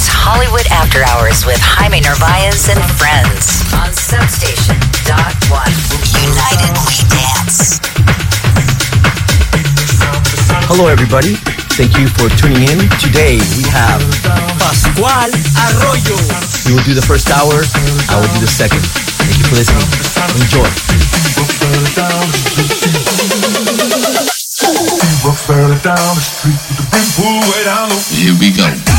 It's Hollywood After Hours with Jaime Narvaez and friends on Substation dot one. United we dance. Hello, everybody. Thank you for tuning in. Today we have Pascual Arroyo. We will do the first hour. I will do the second. Thank you for listening. Enjoy. Here we go.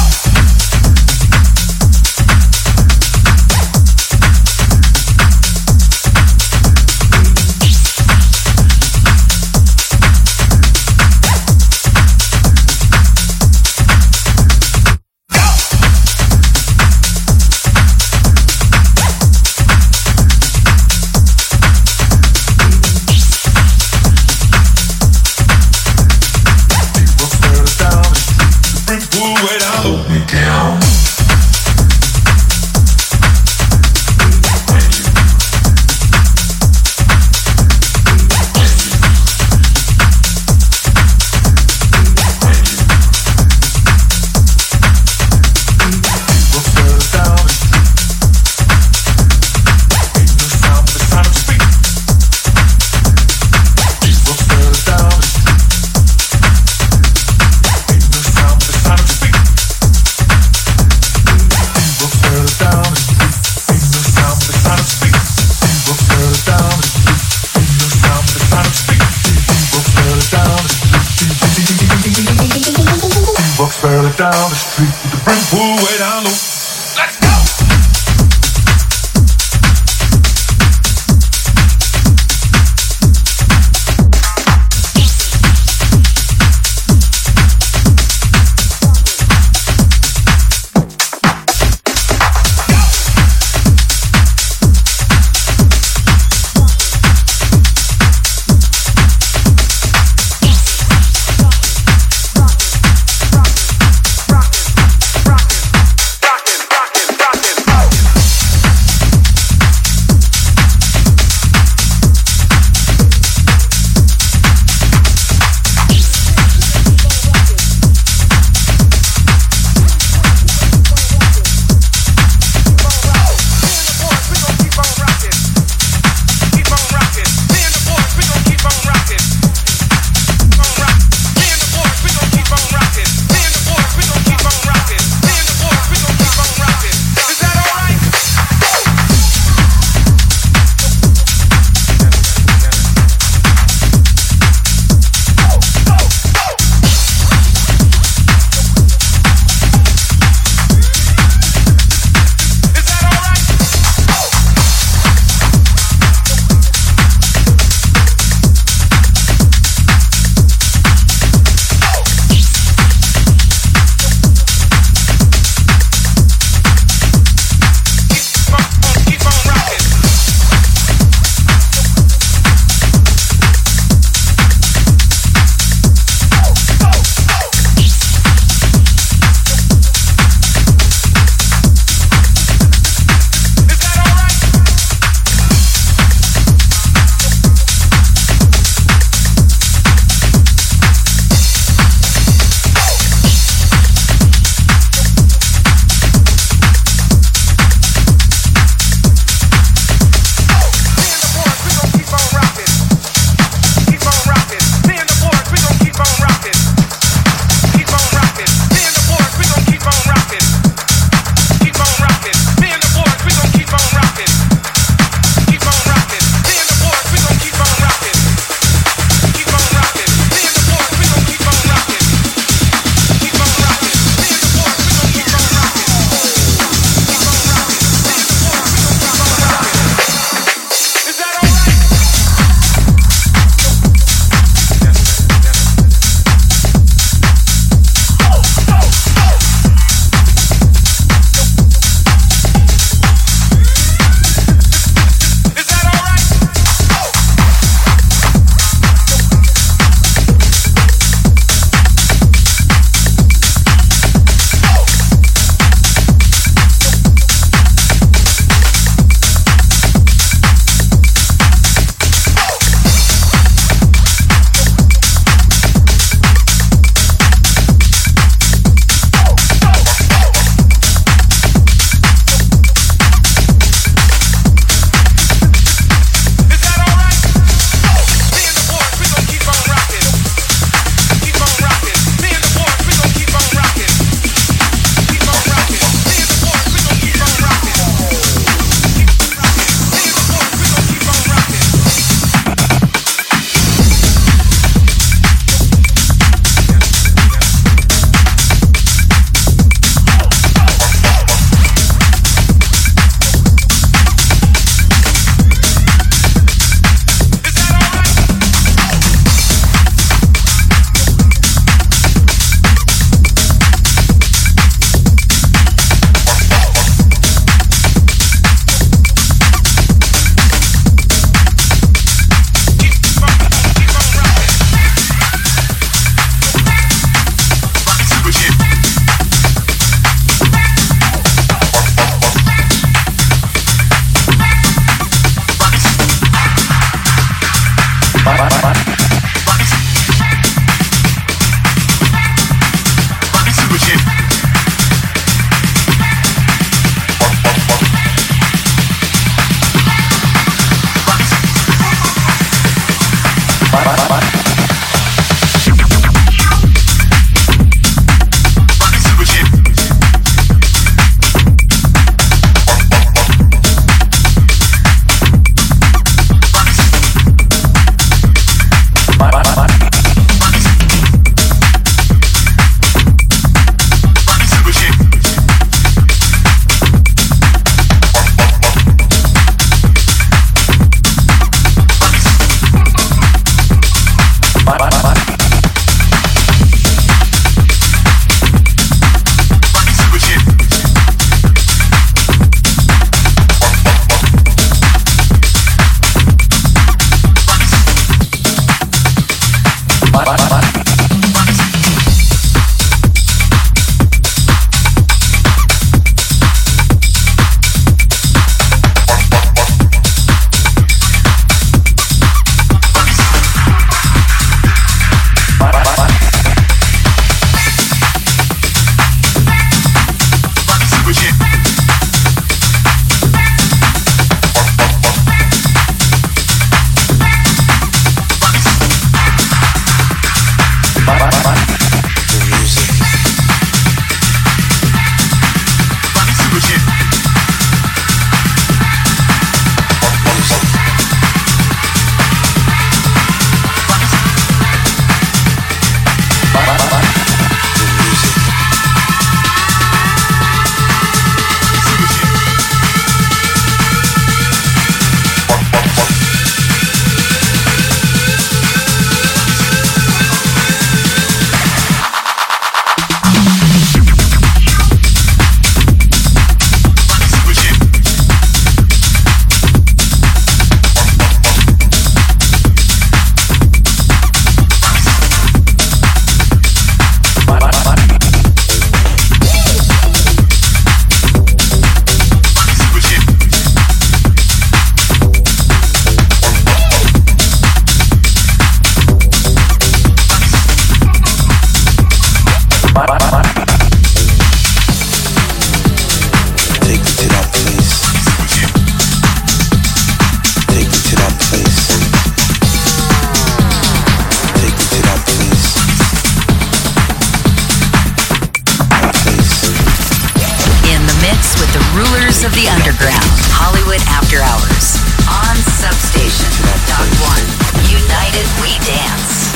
The underground, Hollywood After Hours, on Substation. Dot one. United We Dance.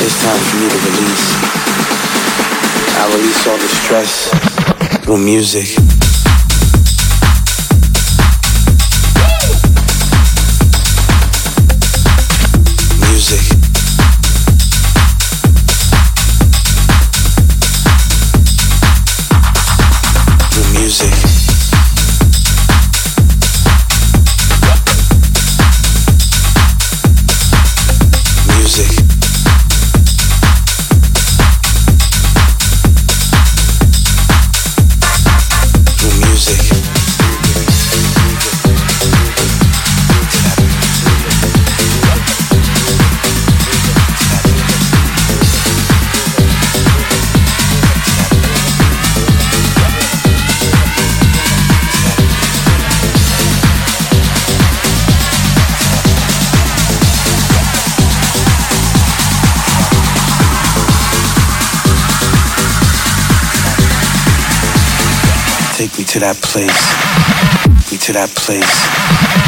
It's time for me to release. I release all the stress through. Music. To that place. Me to that place.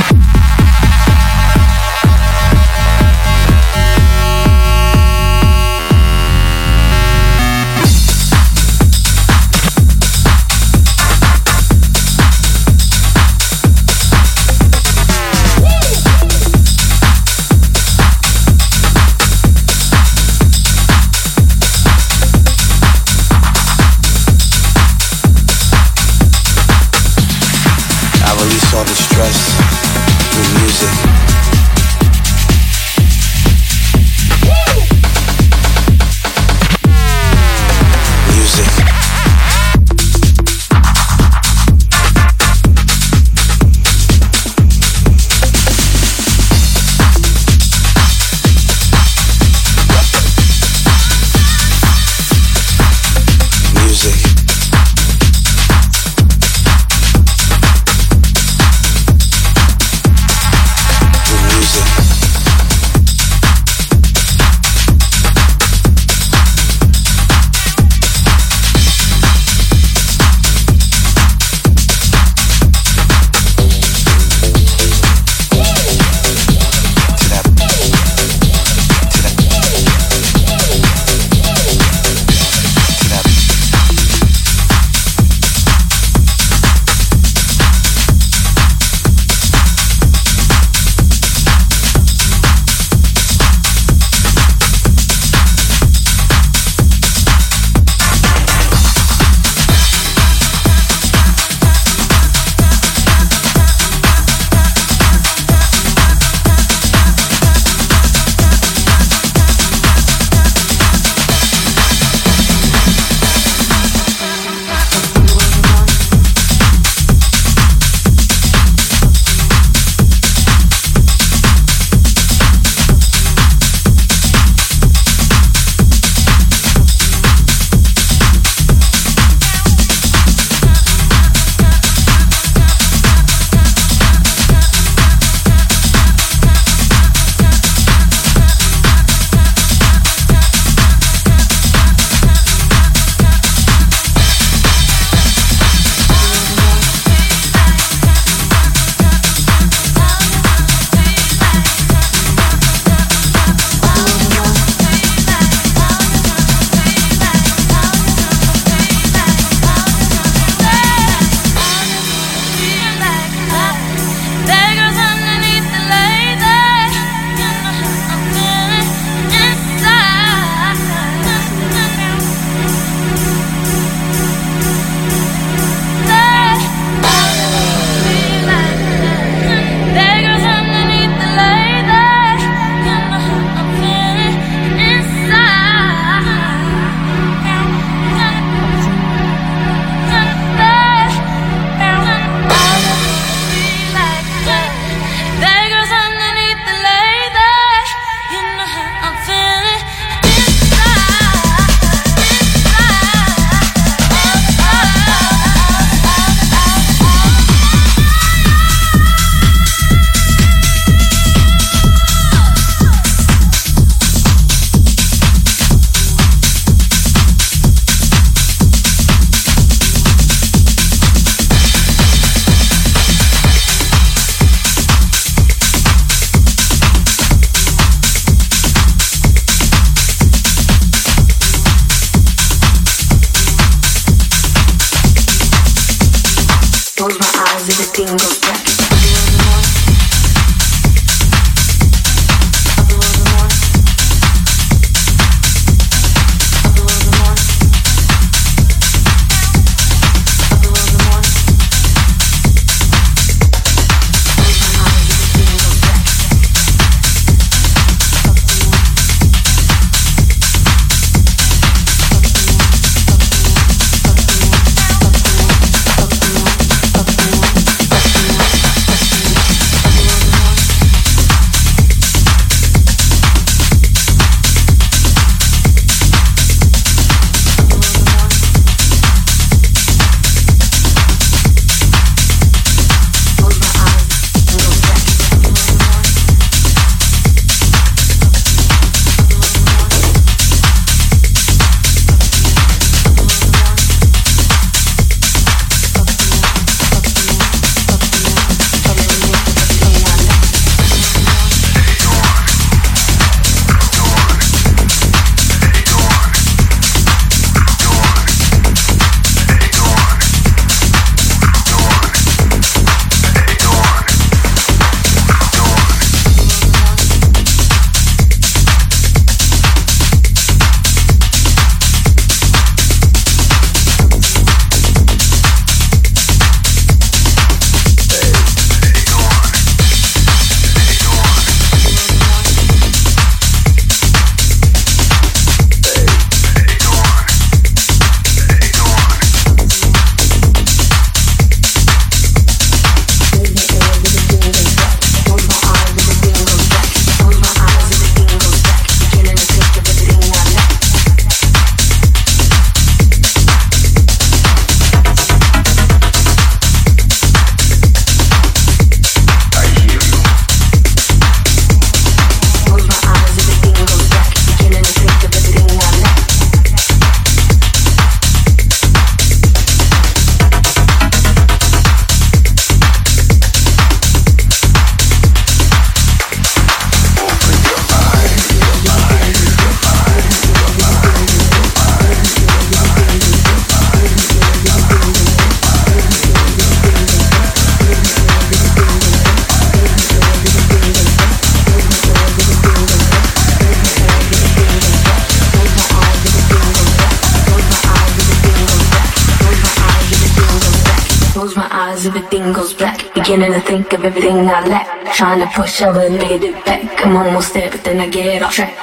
Beginning to think of everything I lack. Trying to push all the negative back. I'm almost there, but then I get off track.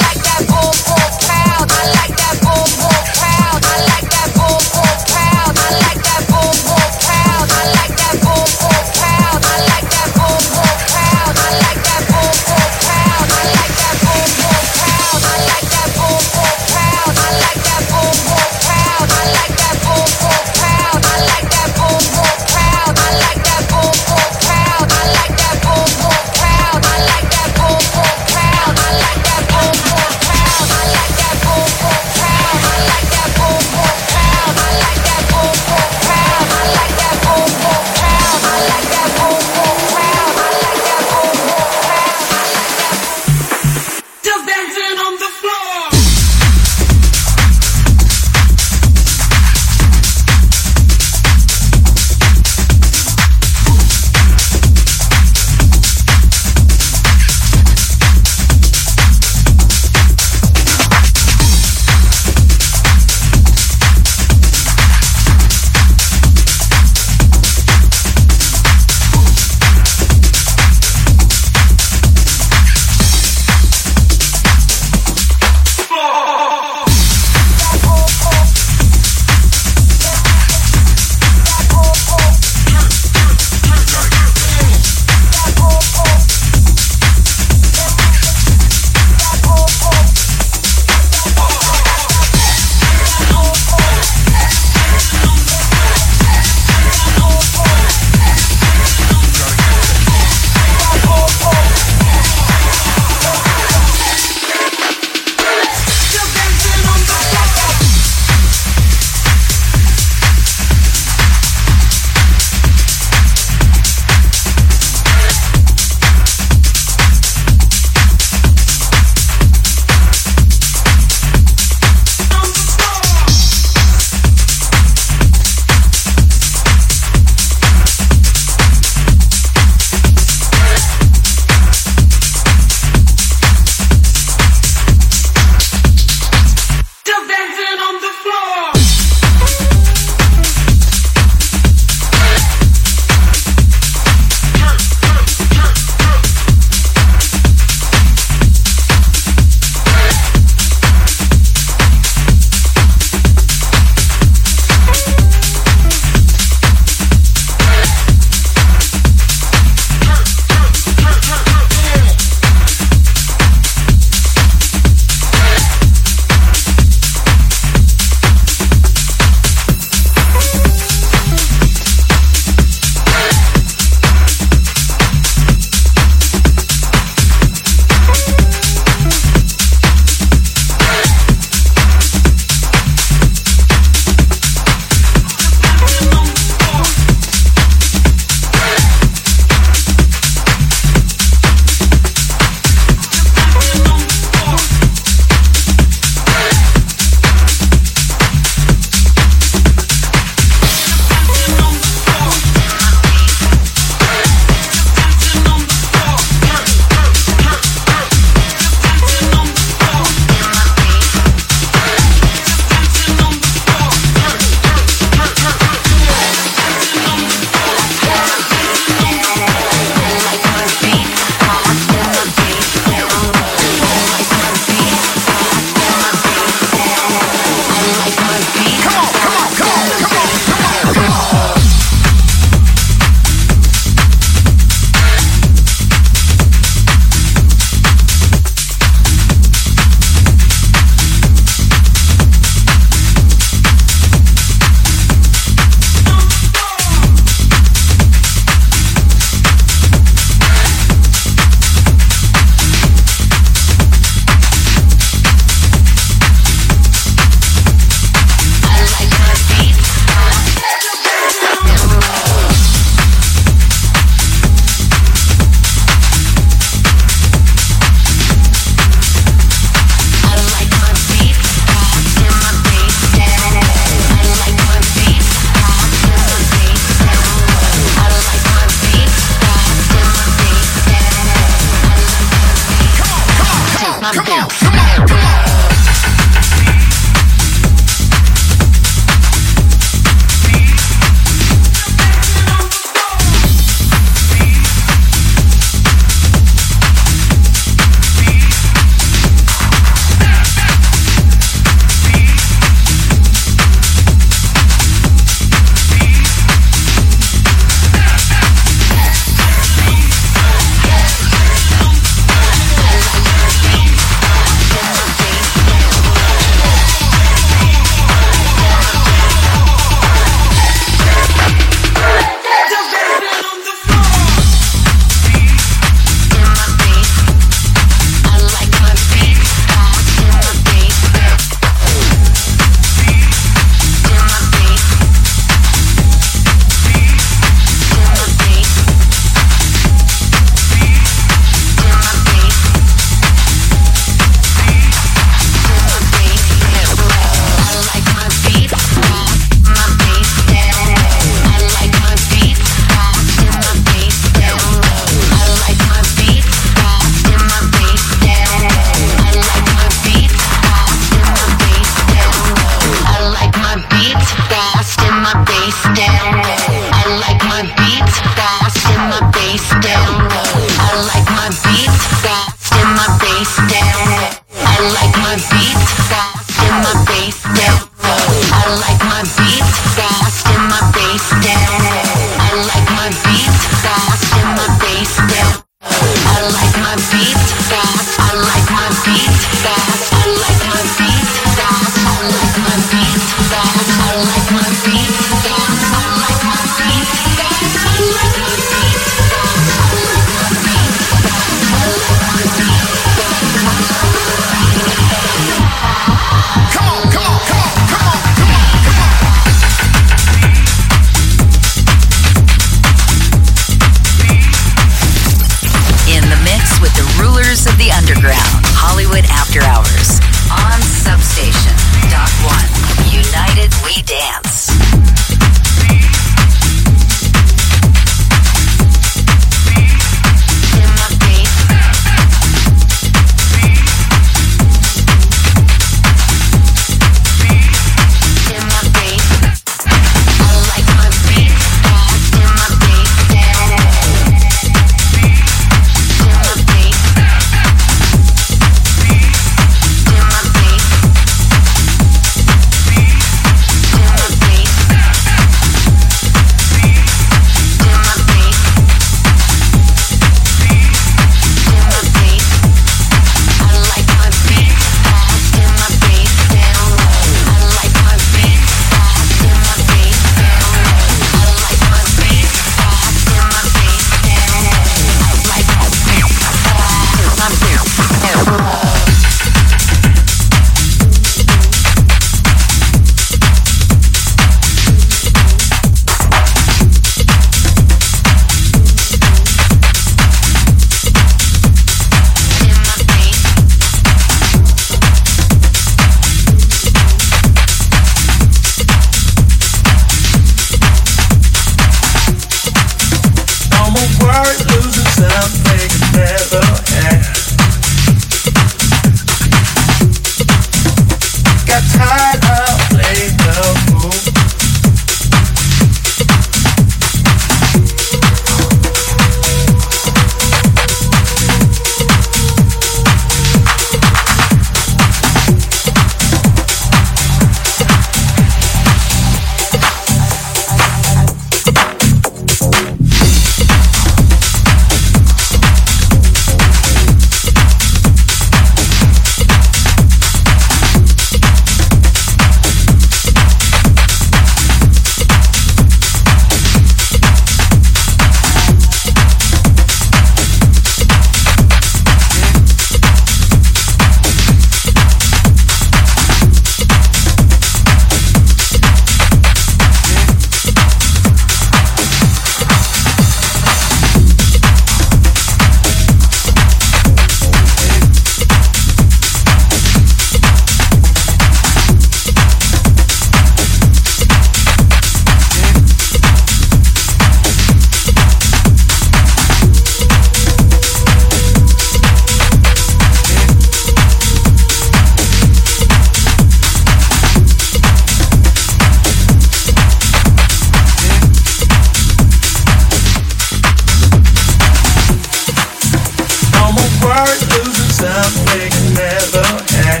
worth losing something you never had.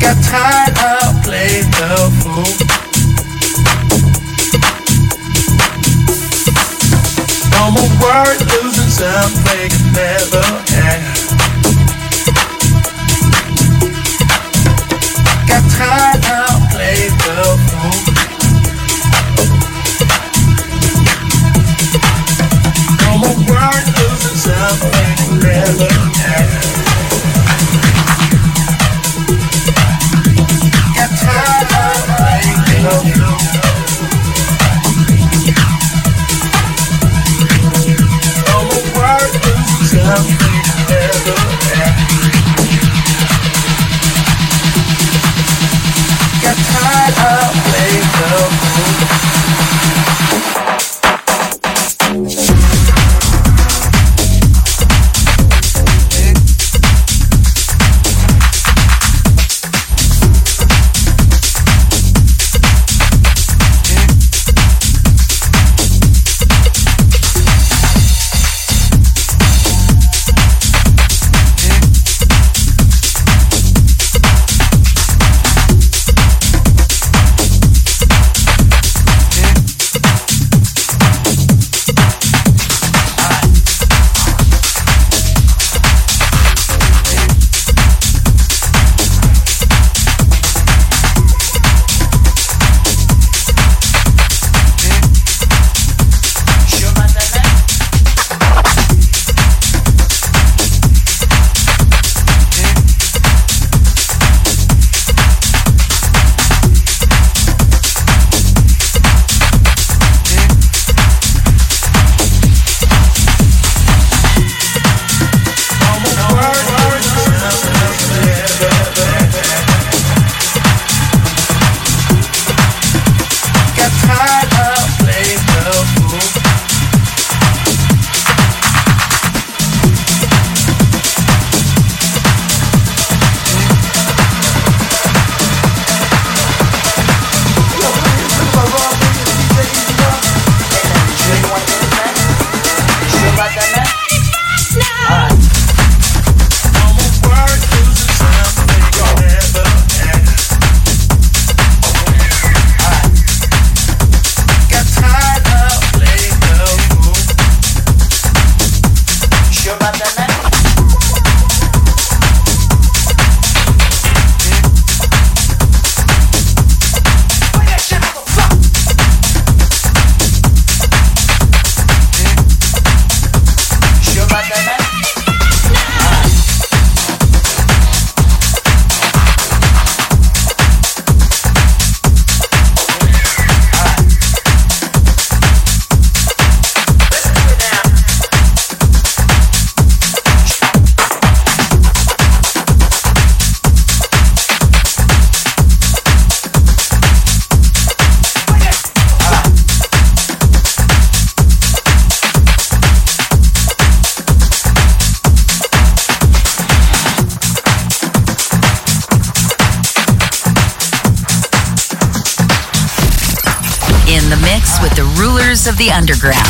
Got tired of playing the fool. No more worth losing something you never had. Got tired. Okay. Underground.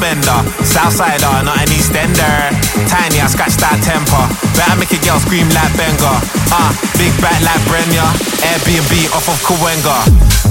bender. Southsider, not an Eastender. Tiny, I scratch that temper. Better make a girl scream like Benga. Ah, uh, big fat like Brenya. Airbnb off of Cahuenga.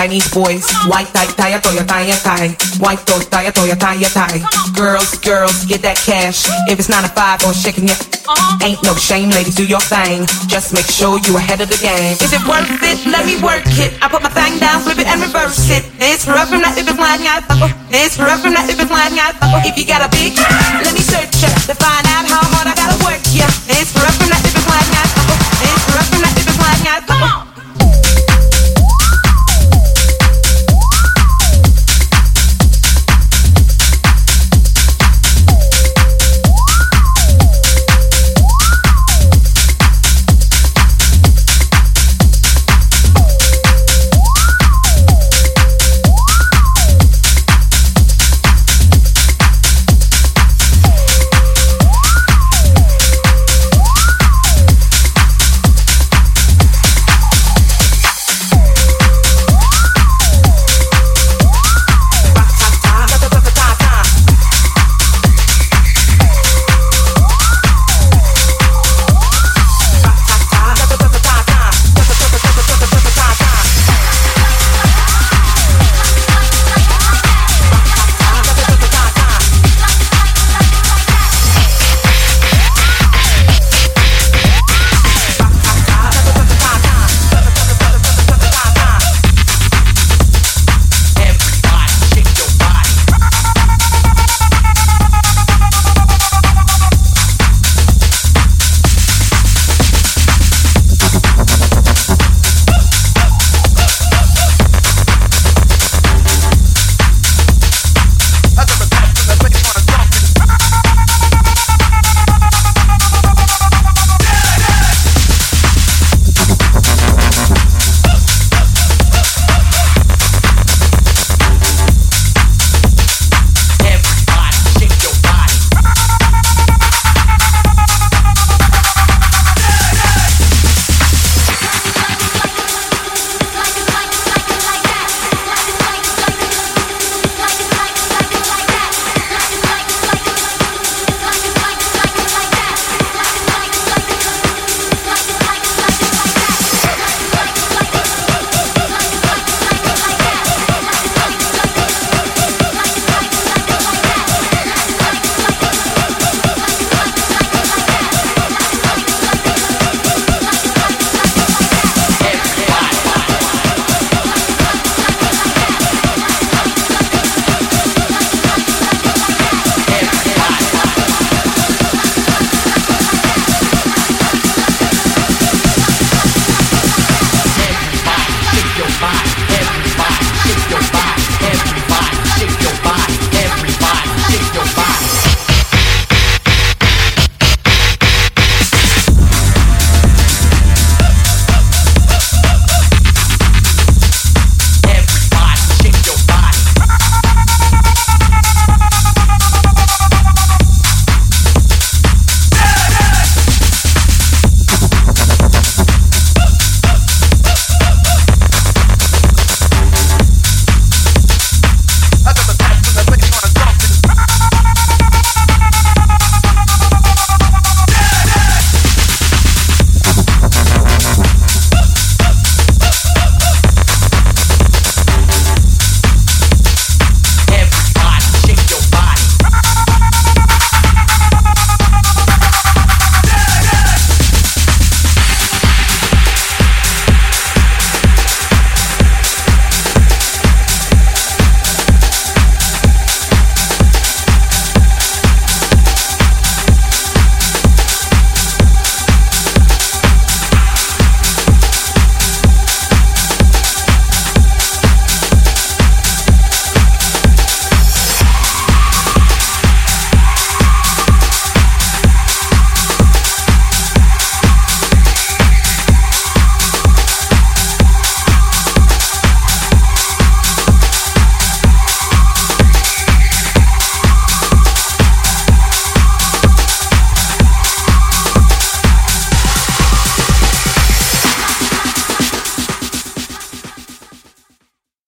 Chinese boys. White, tie, tie, toya, tie, tie. White, those, tie, toya, tie, your tie. Girls, girls, get that cash. If it's nine to five or shaking it, uh-huh. ain't no shame, ladies, do your thing. Just make sure you ahead of the game. Is it worth it? Let me work it. I put my thing down, flip it and reverse it. It's rough from that if it's wide, guys. Oh. It's rough from that if it's wide, guys. Oh. If you got a big, let me search ya to find out how hard I gotta work ya. It's rough from that.